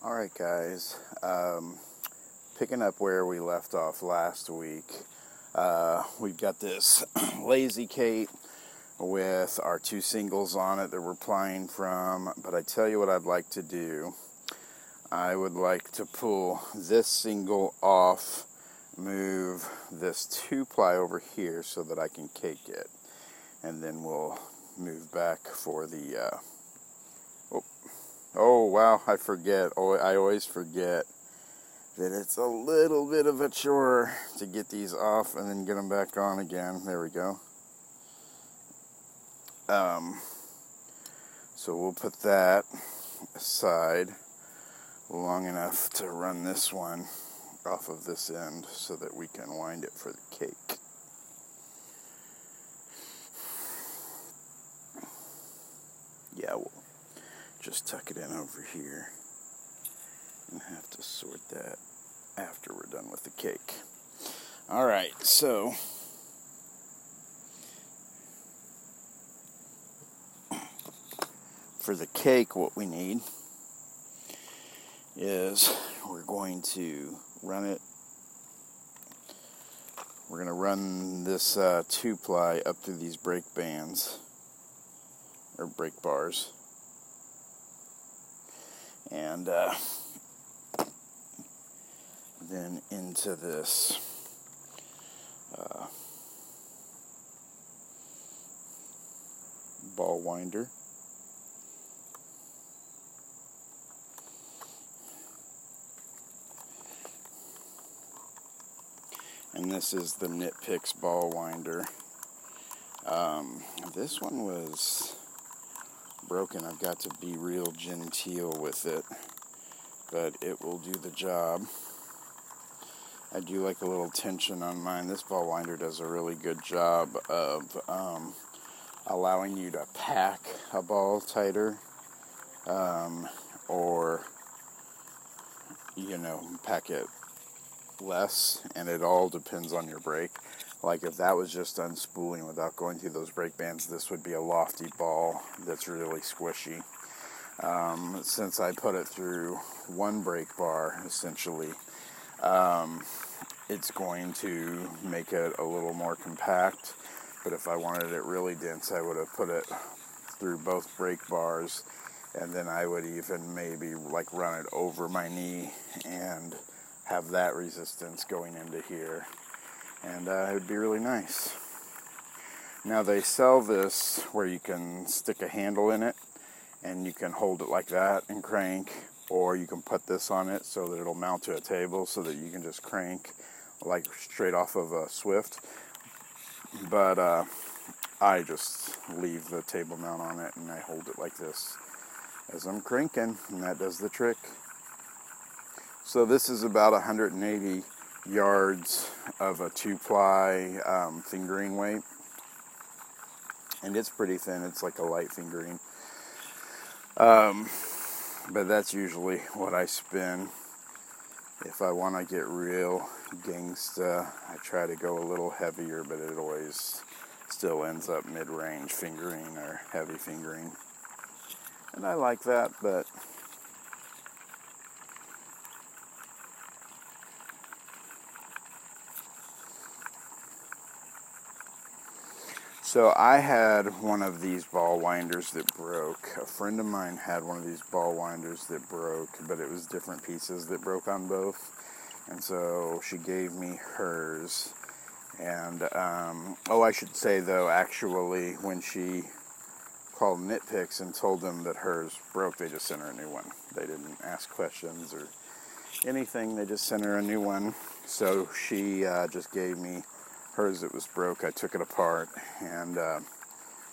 All right, guys. Um, picking up where we left off last week, uh, we've got this Lazy Kate with our two singles on it that we're plying from. But I tell you what I'd like to do. I would like to pull this single off, move this two ply over here so that I can cake it. And then we'll move back for the. Uh, oh, wow, I forget. Oh, I always forget that it's a little bit of a chore to get these off and then get them back on again. There we go. Um, so we'll put that aside long enough to run this one off of this end so that we can wind it for the cake. Yeah, we'll just tuck it in over here and have to sort that after we're done with the cake. All right, so for the cake, what we need is we're going to run it. We're going to run this uh, two ply up through these brake bands or brake bars, and uh, then into this. Uh, ball winder. and this is the KnitPicks ball winder. Um, this one was broken. I've got to be real genteel with it, but it will do the job. I do like a little tension on mine. This ball winder does a really good job of um, allowing you to pack a ball tighter um, or, you know, pack it less, and it all depends on your brake. Like if that was just unspooling without going through those brake bands, this would be a lofty ball that's really squishy. Um, since I put it through one brake bar, essentially, um, it's going to make it a little more compact. But if I wanted it really dense, I would have put it through both brake bars, and then I would even maybe like run it over my knee and have that resistance going into here. And uh, it would be really nice. Now they sell this where you can stick a handle in it and you can hold it like that and crank or you can put this on it so that it'll mount to a table so that you can just crank like straight off of a Swift. But uh, I just leave the table mount on it and I hold it like this as I'm cranking and that does the trick. So this is about 180 yards of a two-ply um, fingering weight. And it's pretty thin. It's like a light fingering. Um, but that's usually what I spin. If I want to get real gangsta, I try to go a little heavier, but it always still ends up mid-range fingering or heavy fingering. And I like that, but So I had one of these ball winders that broke. A friend of mine had one of these ball winders that broke, but it was different pieces that broke on both. And so she gave me hers. And, um, oh, I should say though, actually, when she called KnitPicks and told them that hers broke, they just sent her a new one. They didn't ask questions or anything, they just sent her a new one. So she uh, just gave me hers that was broke, I took it apart and uh,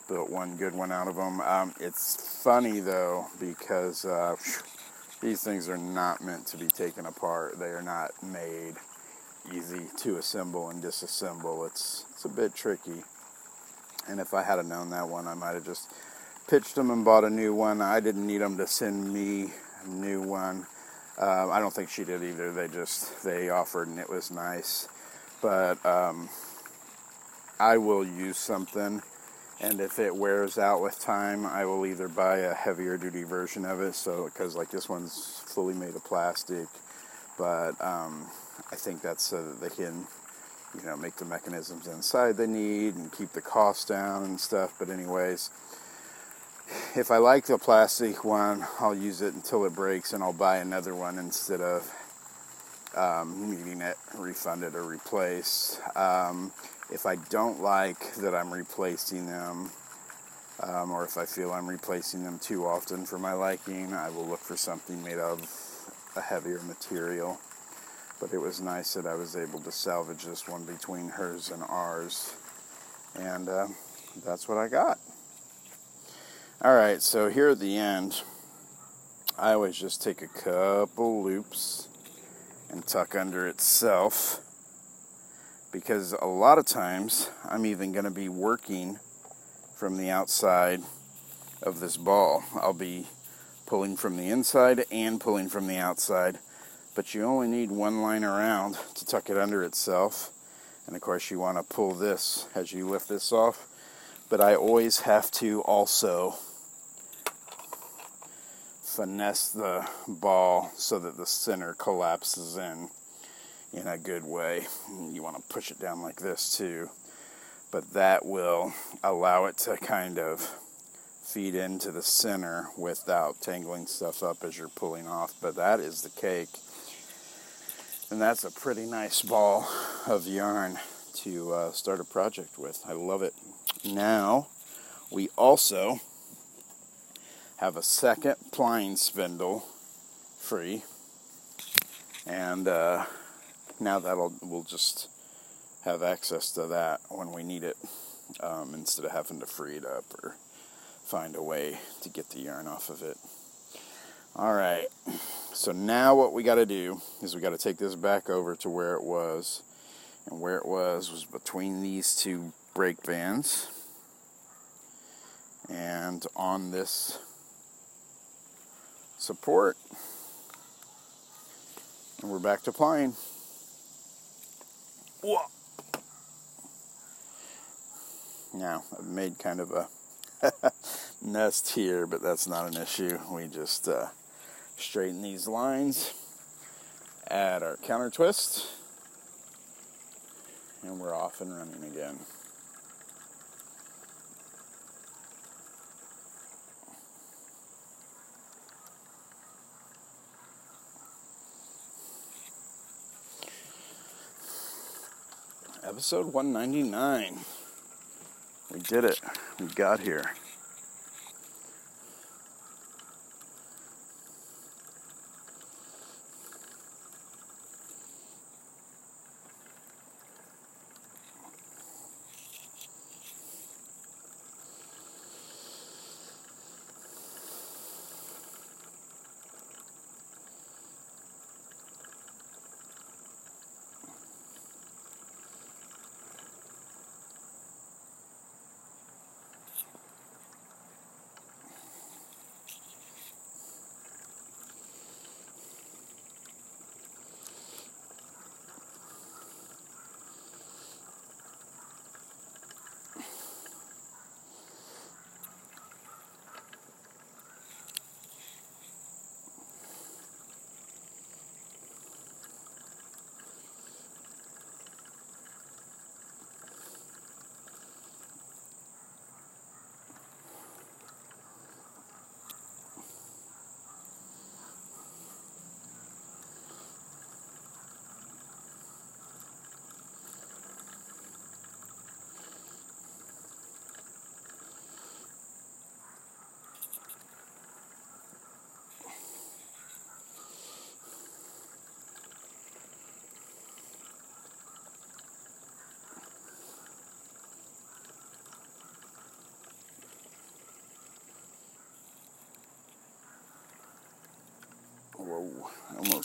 built one good one out of them. Um, it's funny though because uh, these things are not meant to be taken apart. They are not made easy to assemble and disassemble. It's it's a bit tricky. And if I had known that one, I might have just pitched them and bought a new one. I didn't need them to send me a new one. Uh, I don't think she did either. They just they offered and it was nice. But um, I will use something and if it wears out with time, I will either buy a heavier duty version of it. So, because like this one's fully made of plastic, but um, I think that's so that they can, you know, make the mechanisms inside they need and keep the cost down and stuff. But anyways, if I like the plastic one, I'll use it until it breaks, and I'll buy another one instead of um, needing it refunded or replaced. Um, if I don't like that I'm replacing them, um, or if I feel I'm replacing them too often for my liking, I will look for something made of a heavier material. But it was nice that I was able to salvage this one between hers and ours. And uh, that's what I got. Alright, so here at the end, I always just take a couple loops and tuck under itself because a lot of times I'm even going to be working from the outside of this ball. I'll be pulling from the inside and pulling from the outside, but you only need one line around to tuck it under itself. And of course, you want to pull this as you lift this off, but I always have to also finesse the ball so that the center collapses in in a good way. You want to push it down like this too, but that will allow it to kind of feed into the center without tangling stuff up as you're pulling off. But that is the cake. And that's a pretty nice ball of yarn to uh, start a project with. I love it. Now, we also have a second plying spindle free. And uh, now that'll we'll just have access to that when we need it um, instead of having to free it up or find a way to get the yarn off of it. All right, so now what we got to do is we got to take this back over to where it was, and where it was was between these two brake bands, and on this support, and we're back to plying. Whoa. Now, I've made kind of a nest here, but that's not an issue. We just uh, straighten these lines, add our counter twist, and we're off and running again. Episode 199. We did it. We got here.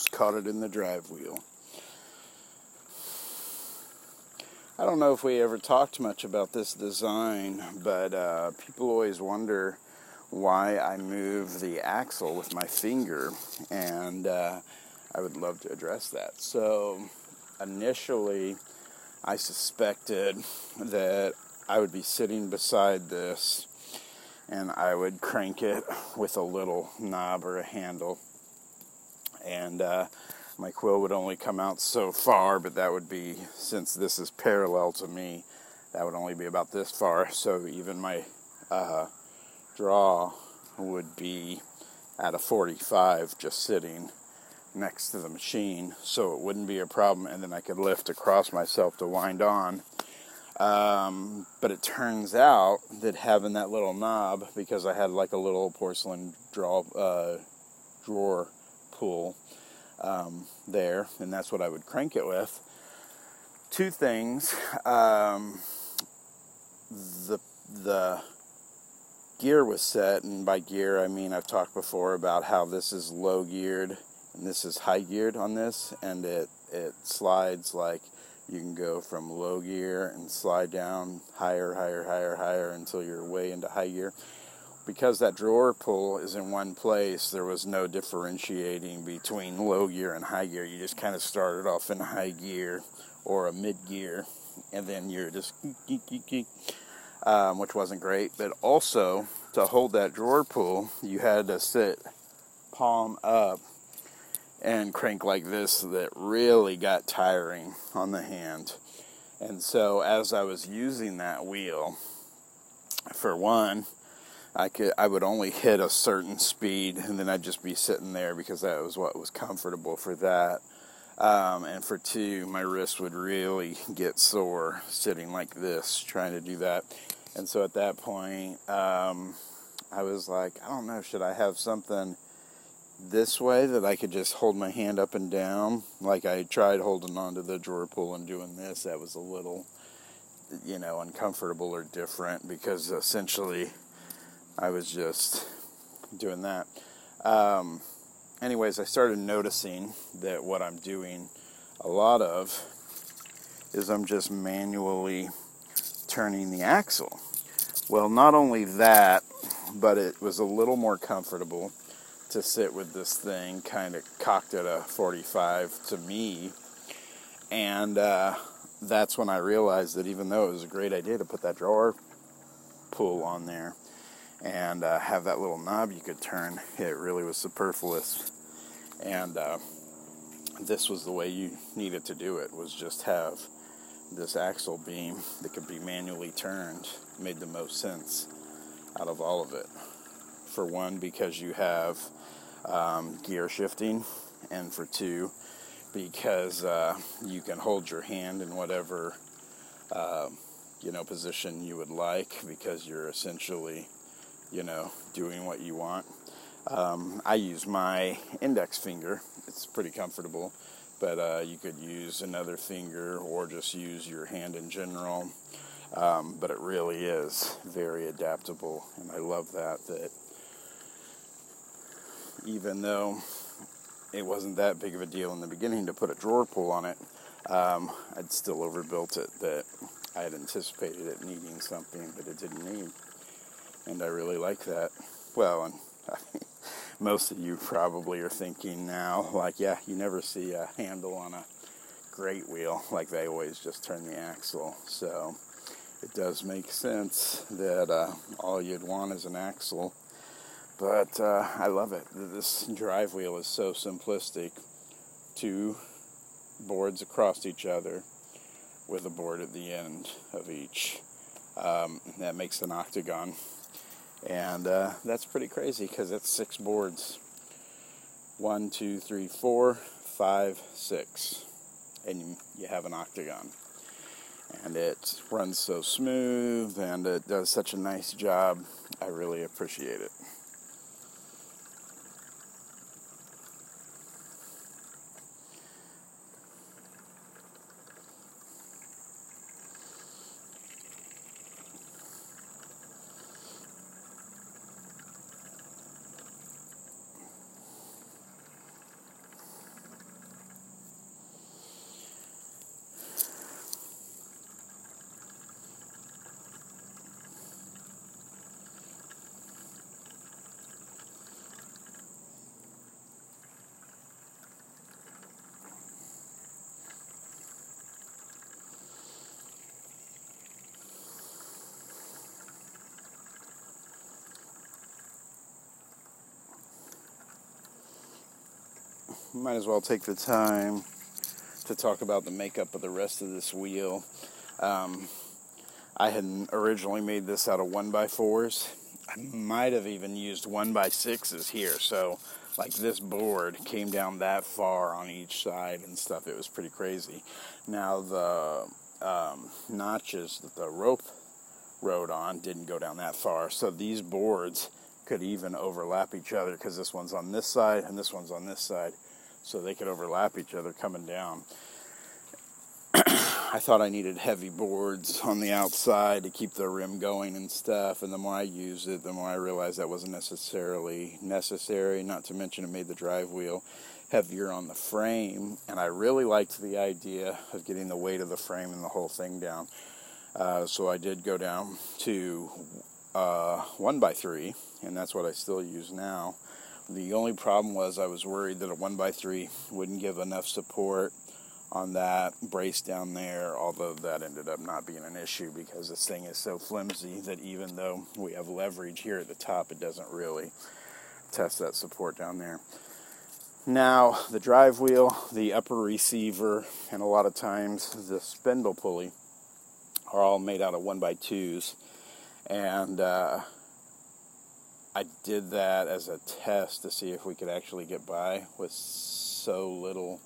Caught it in the drive wheel. I don't know if we ever talked much about this design, but uh, people always wonder why I move the axle with my finger, and uh, I would love to address that. So, initially, I suspected that I would be sitting beside this and I would crank it with a little knob or a handle. And uh, my quill would only come out so far, but that would be, since this is parallel to me, that would only be about this far. So even my uh, draw would be at a 45 just sitting next to the machine so it wouldn't be a problem and then I could lift across myself to wind on um, but it turns out that having that little knob because I had like a little porcelain draw uh, drawer pull um, there and that's what I would crank it with two things um, the the gear was set, and by gear I mean I've talked before about how this is low geared and this is high geared on this, and it it slides like you can go from low gear and slide down higher, higher, higher, higher until you're way into high gear. Because that drawer pull is in one place, there was no differentiating between low gear and high gear. You just kind of started off in high gear or a mid gear, and then you're just um, which wasn't great. But also, to hold that drawer pull, you had to sit palm up and crank like this that really got tiring on the hand. And so, as I was using that wheel, for one, I could I would only hit a certain speed, and then I'd just be sitting there because that was what was comfortable for that. Um, and for two, my wrist would really get sore sitting like this, trying to do that. And so at that point, um, I was like, I don't know, should I have something this way that I could just hold my hand up and down? Like I tried holding onto the drawer pull and doing this. That was a little, you know, uncomfortable or different because essentially I was just doing that. Um, anyways, I started noticing that what I'm doing a lot of is I'm just manually turning the axle. Well, not only that, but it was a little more comfortable to sit with this thing kind of cocked at a 45 to me. And uh, that's when I realized that even though it was a great idea to put that drawer pull on there and uh, have that little knob you could turn, it really was superfluous. And uh, this was the way you needed to do it, was just have this axle beam that could be manually turned made the most sense out of all of it. For one, because you have um, gear shifting, and for two, because uh, you can hold your hand in whatever uh, you know position you would like, because you're essentially you know doing what you want. Um, I use my index finger; it's pretty comfortable but uh, you could use another finger or just use your hand in general. Um, but it really is very adaptable, and I love that. That even though it wasn't that big of a deal in the beginning to put a drawer pull on it, um, I'd still overbuilt it. That I had anticipated it needing something that it didn't need, and I really like that. Well, and most of you probably are thinking now, like, yeah, you never see a handle on a great wheel, like they always just turn the axle. So it does make sense that uh, all you'd want is an axle. But uh, I love it. This drive wheel is so simplistic. Two boards across each other with a board at the end of each. Um, that makes an octagon. And uh, that's pretty crazy because it's six boards. One, two, three, four, five, six. And you have an octagon. And it runs so smooth and it does such a nice job. I really appreciate it. Might as well take the time to talk about the makeup of the rest of this wheel. Um, I had originally made this out of 1x4s. I might have even used 1x6s here, so like this board came down that far on each side and stuff. It was pretty crazy. Now the um, notches that the rope rode on didn't go down that far, so these boards could even overlap each other because this one's on this side and this one's on this side, so they could overlap each other coming down. I thought I needed heavy boards on the outside to keep the rim going and stuff. And the more I used it, the more I realized that wasn't necessarily necessary. Not to mention, it made the drive wheel heavier on the frame. And I really liked the idea of getting the weight of the frame and the whole thing down. Uh, so I did go down to uh, 1x3, and that's what I still use now. The only problem was I was worried that a 1x3 wouldn't give enough support on that brace down there, although that ended up not being an issue because this thing is so flimsy that even though we have leverage here at the top, it doesn't really test that support down there. Now, the drive wheel, the upper receiver, and a lot of times the spindle pulley are all made out of 1x2s. And uh, I did that as a test to see if we could actually get by with so little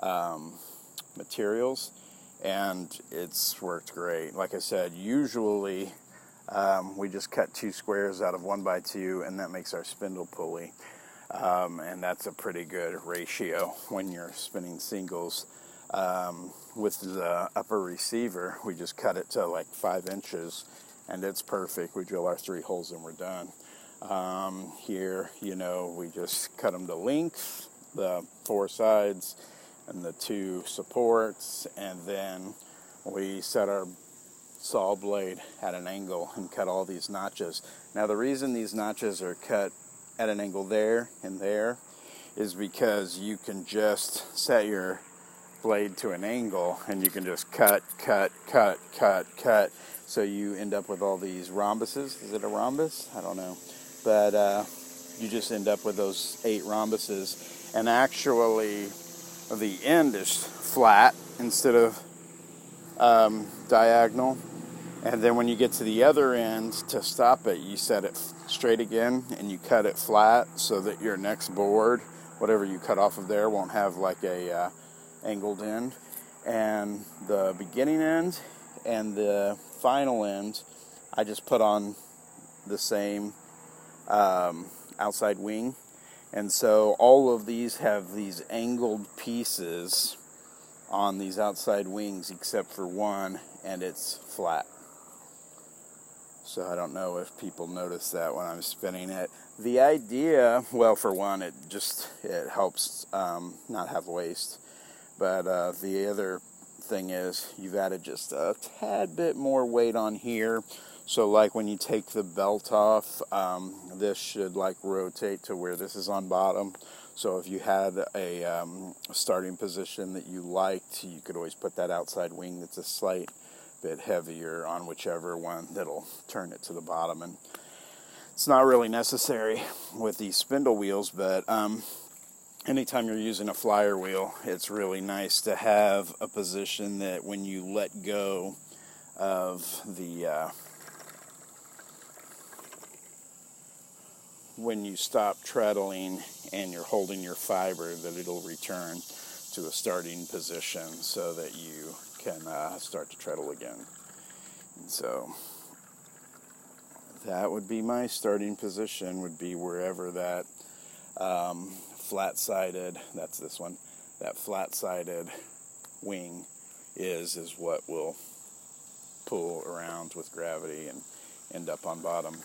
um, materials, and it's worked great. Like I said, usually um, we just cut two squares out of one by two, and that makes our spindle pulley. Um, and that's a pretty good ratio when you're spinning singles. Um, with the upper receiver, we just cut it to like five inches, and it's perfect. We drill our three holes and we're done. Um, here, you know, we just cut them to length, the four sides, and the two supports, and then we set our saw blade at an angle and cut all these notches. Now the reason these notches are cut at an angle there and there is because you can just set your blade to an angle and you can just cut, cut, cut, cut, cut. So you end up with all these rhombuses. Is it a rhombus? I don't know. But uh, you just end up with those eight rhombuses. And actually, the end is flat instead of um, diagonal. And then when you get to the other end to stop it, you set it straight again and you cut it flat so that your next board, whatever you cut off of there, won't have like a uh, angled end. And the beginning end and the final end, I just put on the same um, outside wing and so all of these have these angled pieces on these outside wings except for one and it's flat. So I don't know if people notice that when I'm spinning it. The idea, well, for one, it just it helps um, not have waste. But uh, the other thing is you've added just a tad bit more weight on here so like when you take the belt off, um, this should like rotate to where this is on bottom. So if you had a, um, starting position that you liked, you could always put that outside wing that's a slight bit heavier on whichever one that'll turn it to the bottom. And it's not really necessary with these spindle wheels, but um, anytime you're using a flyer wheel, it's really nice to have a position that when you let go of the uh, when you stop treadling and you're holding your fiber that it'll return to a starting position so that you can uh, start to treadle again. And so that would be my starting position would be wherever that um, flat-sided, that's this one, that flat-sided wing is, is what will pull around with gravity and end up on bottom.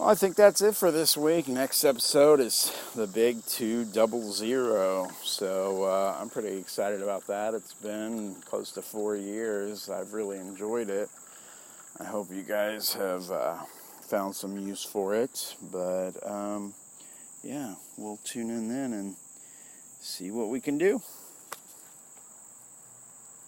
Well, I think that's it for this week. Next episode is the big two double zero. So uh, I'm pretty excited about that. It's been close to four years. I've really enjoyed it. I hope you guys have uh, found some use for it. But um, yeah, we'll tune in then and see what we can do.